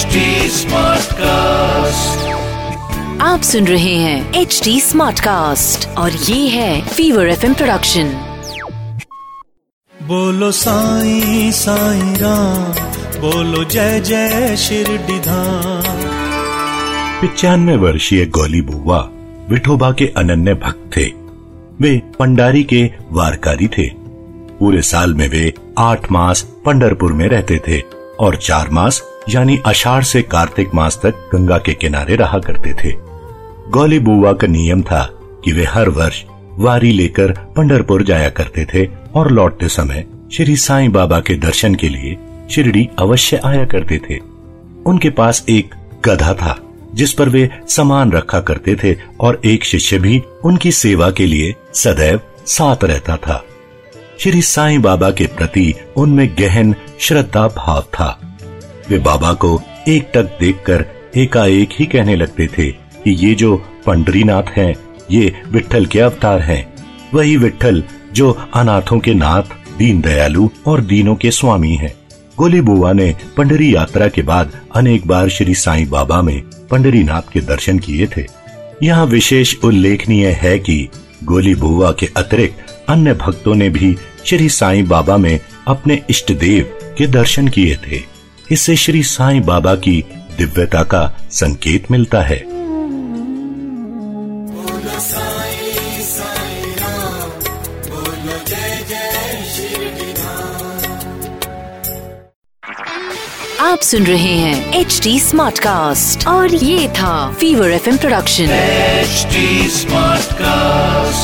HD Smartcast. आप सुन रहे हैं एच डी स्मार्ट कास्ट और ये है फीवर एफ़ प्रोडक्शन बोलो साईं साईं राम बोलो जय जय शिरडी धाम पिचानवे वर्षीय गौली बुआ विठोबा के अनन्य भक्त थे। वे पंडारी के वारकारी थे। पूरे साल में वे आठ मास पंडरपुर में रहते थे। और चार मास, यानी अषाढ़ से कार्तिक मास तक गंगा के किनारे रहा करते थे। गौली बुआ का नियम था कि वे हर वर्ष वारी लेकर पंडरपुर जाया करते थे और लौटते समय श्री साईं बाबा के दर्शन के लिए शिरडी अवश्य आया करते थे। उनके पास एक गधा था, जिस पर वे सामान रखा करते थे और एक शिष्य भी उनकी सेवा के लिए सदैव साथ रहता था। श्री साईं बाबा के प्रति उनमें गहन श्रद्धा भाव था वे बाबा को एक टक देखकर एकाएक ही कहने लगते थे कि ये जो पंडरीनाथ हैं, ये विठल के अवतार हैं। वही विठल जो अनाथों के नाथ दीन दयालु और दीनों के स्वामी हैं। गोली बुआ ने पंडरी यात्रा के बाद अनेक बार श्री साईं बाबा में पंडरीनाथ के दर्शन किए थे यहाँ विशेष उल्लेखनीय है कि गोली बुआ के अतिरिक्त अन्य भक्तों ने भी श्री साईं बाबा में अपने इष्ट देव के दर्शन किए थे। इससे श्री साईं बाबा की दिव्यता का संकेत मिलता है। आप सुन रहे हैं एच डी स्मार्ट कास्ट और ये था fever F M production HD smart Smartcast.